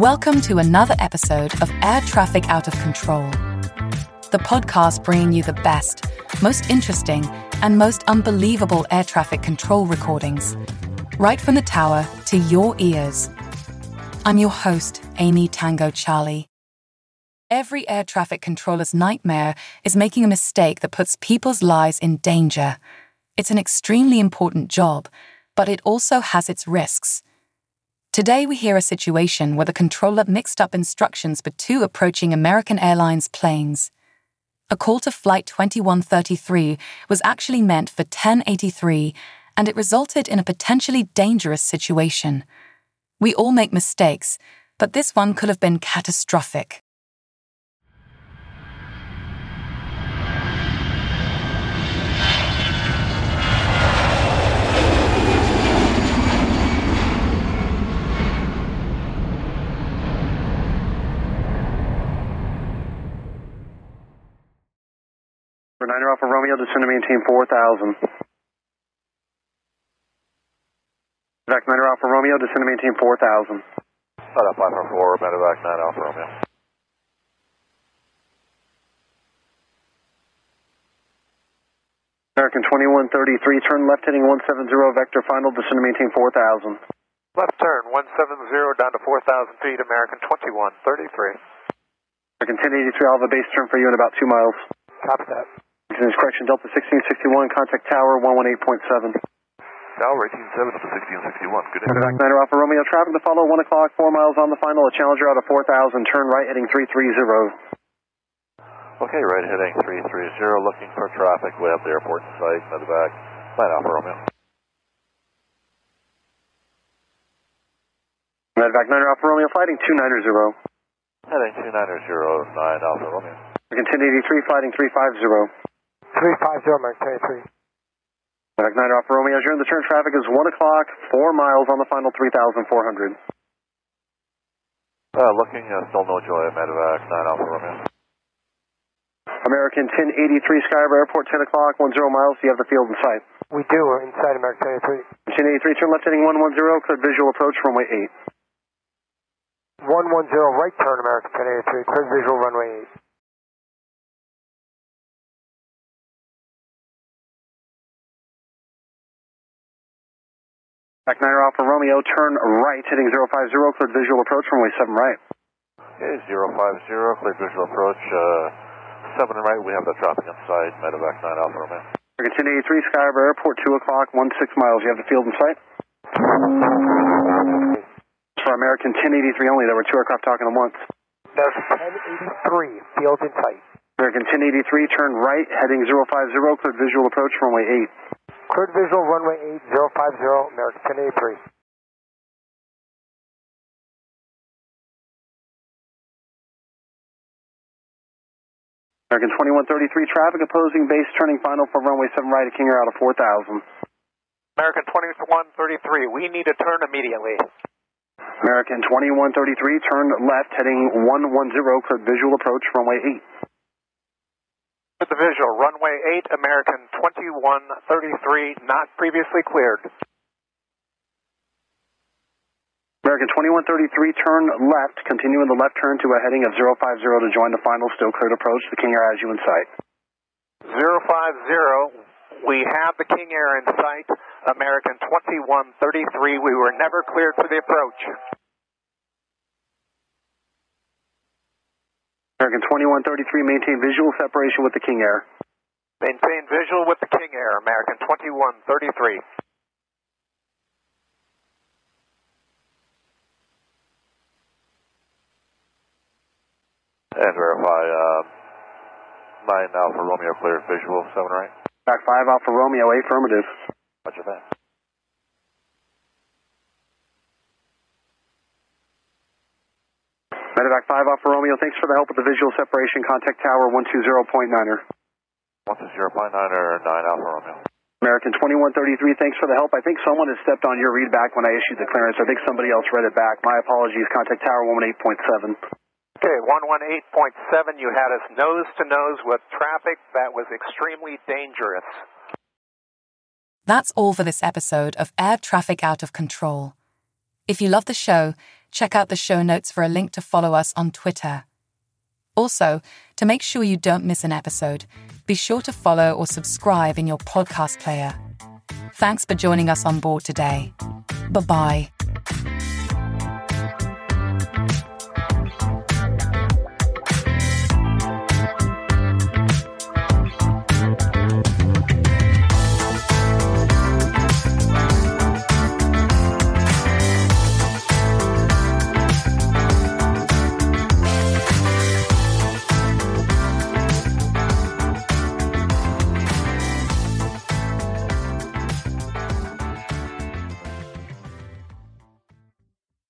Welcome to another episode of Air Traffic Out of Control, the podcast bringing you the best, most interesting, and most unbelievable air traffic control recordings, right from the tower to your ears. I'm your host, Amy Tango Charlie. Every air traffic controller's nightmare is making a mistake that puts people's lives in danger. It's an extremely important job, but it also has its risks. Today, we hear a situation where the controller mixed up instructions for two approaching American Airlines planes. A call to Flight 2133 was actually meant for 1083, and it resulted in a potentially dangerous situation. We all make mistakes, but this one could have been catastrophic. Niner Alpha Romeo, descend to maintain 4,000. Back Niner Alpha Romeo, descend to maintain 4,000. Set up 544, medevac 9 Alpha Romeo. American 2133, turn left heading 170, vector final, descend to maintain 4,000. Left turn 170 down to 4,000 feet, American 2133. American 1083, I'll have a base turn for you in about 2 miles. Copy that. This correction, Delta 1661, contact tower 118.7. Tower 187 to 1661. Good Medevac Niner Alpha Romeo, traffic to follow 1 o'clock, 4 miles on the final, a Challenger out of 4,000, turn right heading 330. Okay, right heading 330, looking for traffic. We have the airport in sight, back. 9 Alpha Romeo. Medevac Niner Alpha Romeo, fighting 290. Heading 290, 9 Alpha Romeo. American 1083, fighting 350. 350, American 23. Medevac Niner Alpha Romeo, as you're in the turn traffic is 1 o'clock, 4 miles on the final 3,400. Uh, looking, uh, still no joy, medevac 9 Alpha Romeo. American 1083, Sky Harbor Airport, 10 o'clock, 10 miles, Do you have the field in sight. We do, we're inside American 23. 1083, turn left heading 110, cleared visual approach, runway 8. 110, right turn American 1083, clear visual runway 8. Back 9 Alpha Romeo, turn right, heading 050, cleared visual approach, runway 7 right. Okay, 050, cleared visual approach, uh, 7 right, we have that dropping inside, medevac 9 Alpha Romeo. Target 1083, Sky Harbor Airport, 2 o'clock, 16 miles, you have the field in sight? For American 1083 only, there were two aircraft talking at once. That's 1083, field in sight. American 1083, turn right, heading 050, cleared visual approach, runway 8. Cleared visual, runway 8, 050, American 2133 traffic opposing base turning final for runway 7 right at King out of 4000. American 2133, we need to turn immediately. American 2133, turn left heading 110, cleared visual approach, runway 8. With the visual, runway 8, American 2133, not previously cleared. American 2133, turn left, continuing the left turn to a heading of 050 to join the final still cleared approach. The King Air has you in sight. 050, we have the King Air in sight. American 2133, we were never cleared for the approach. American 2133, maintain visual separation with the King Air. Maintain visual with the King Air, American 2133. And verify, uh, 9 Alpha Romeo cleared visual, 7 right. Back 5 Alpha Romeo, affirmative. Roger that. Medevac 5 Alpha Romeo, thanks for the help with the visual separation. Contact tower 120.9er. 120.9er, 9 Alpha Romeo. American 2133, thanks for the help. I think someone has stepped on your readback when I issued the clearance. I think somebody else read it back. My apologies. Contact tower 118.7. Okay, 118.7, you had us nose to nose with traffic that was extremely dangerous. That's all for this episode of Air Traffic Out of Control. If you love the show, Check out the show notes for a link to follow us on Twitter. Also, to make sure you don't miss an episode, be sure to follow or subscribe in your podcast player. Thanks for joining us on board today. Bye bye.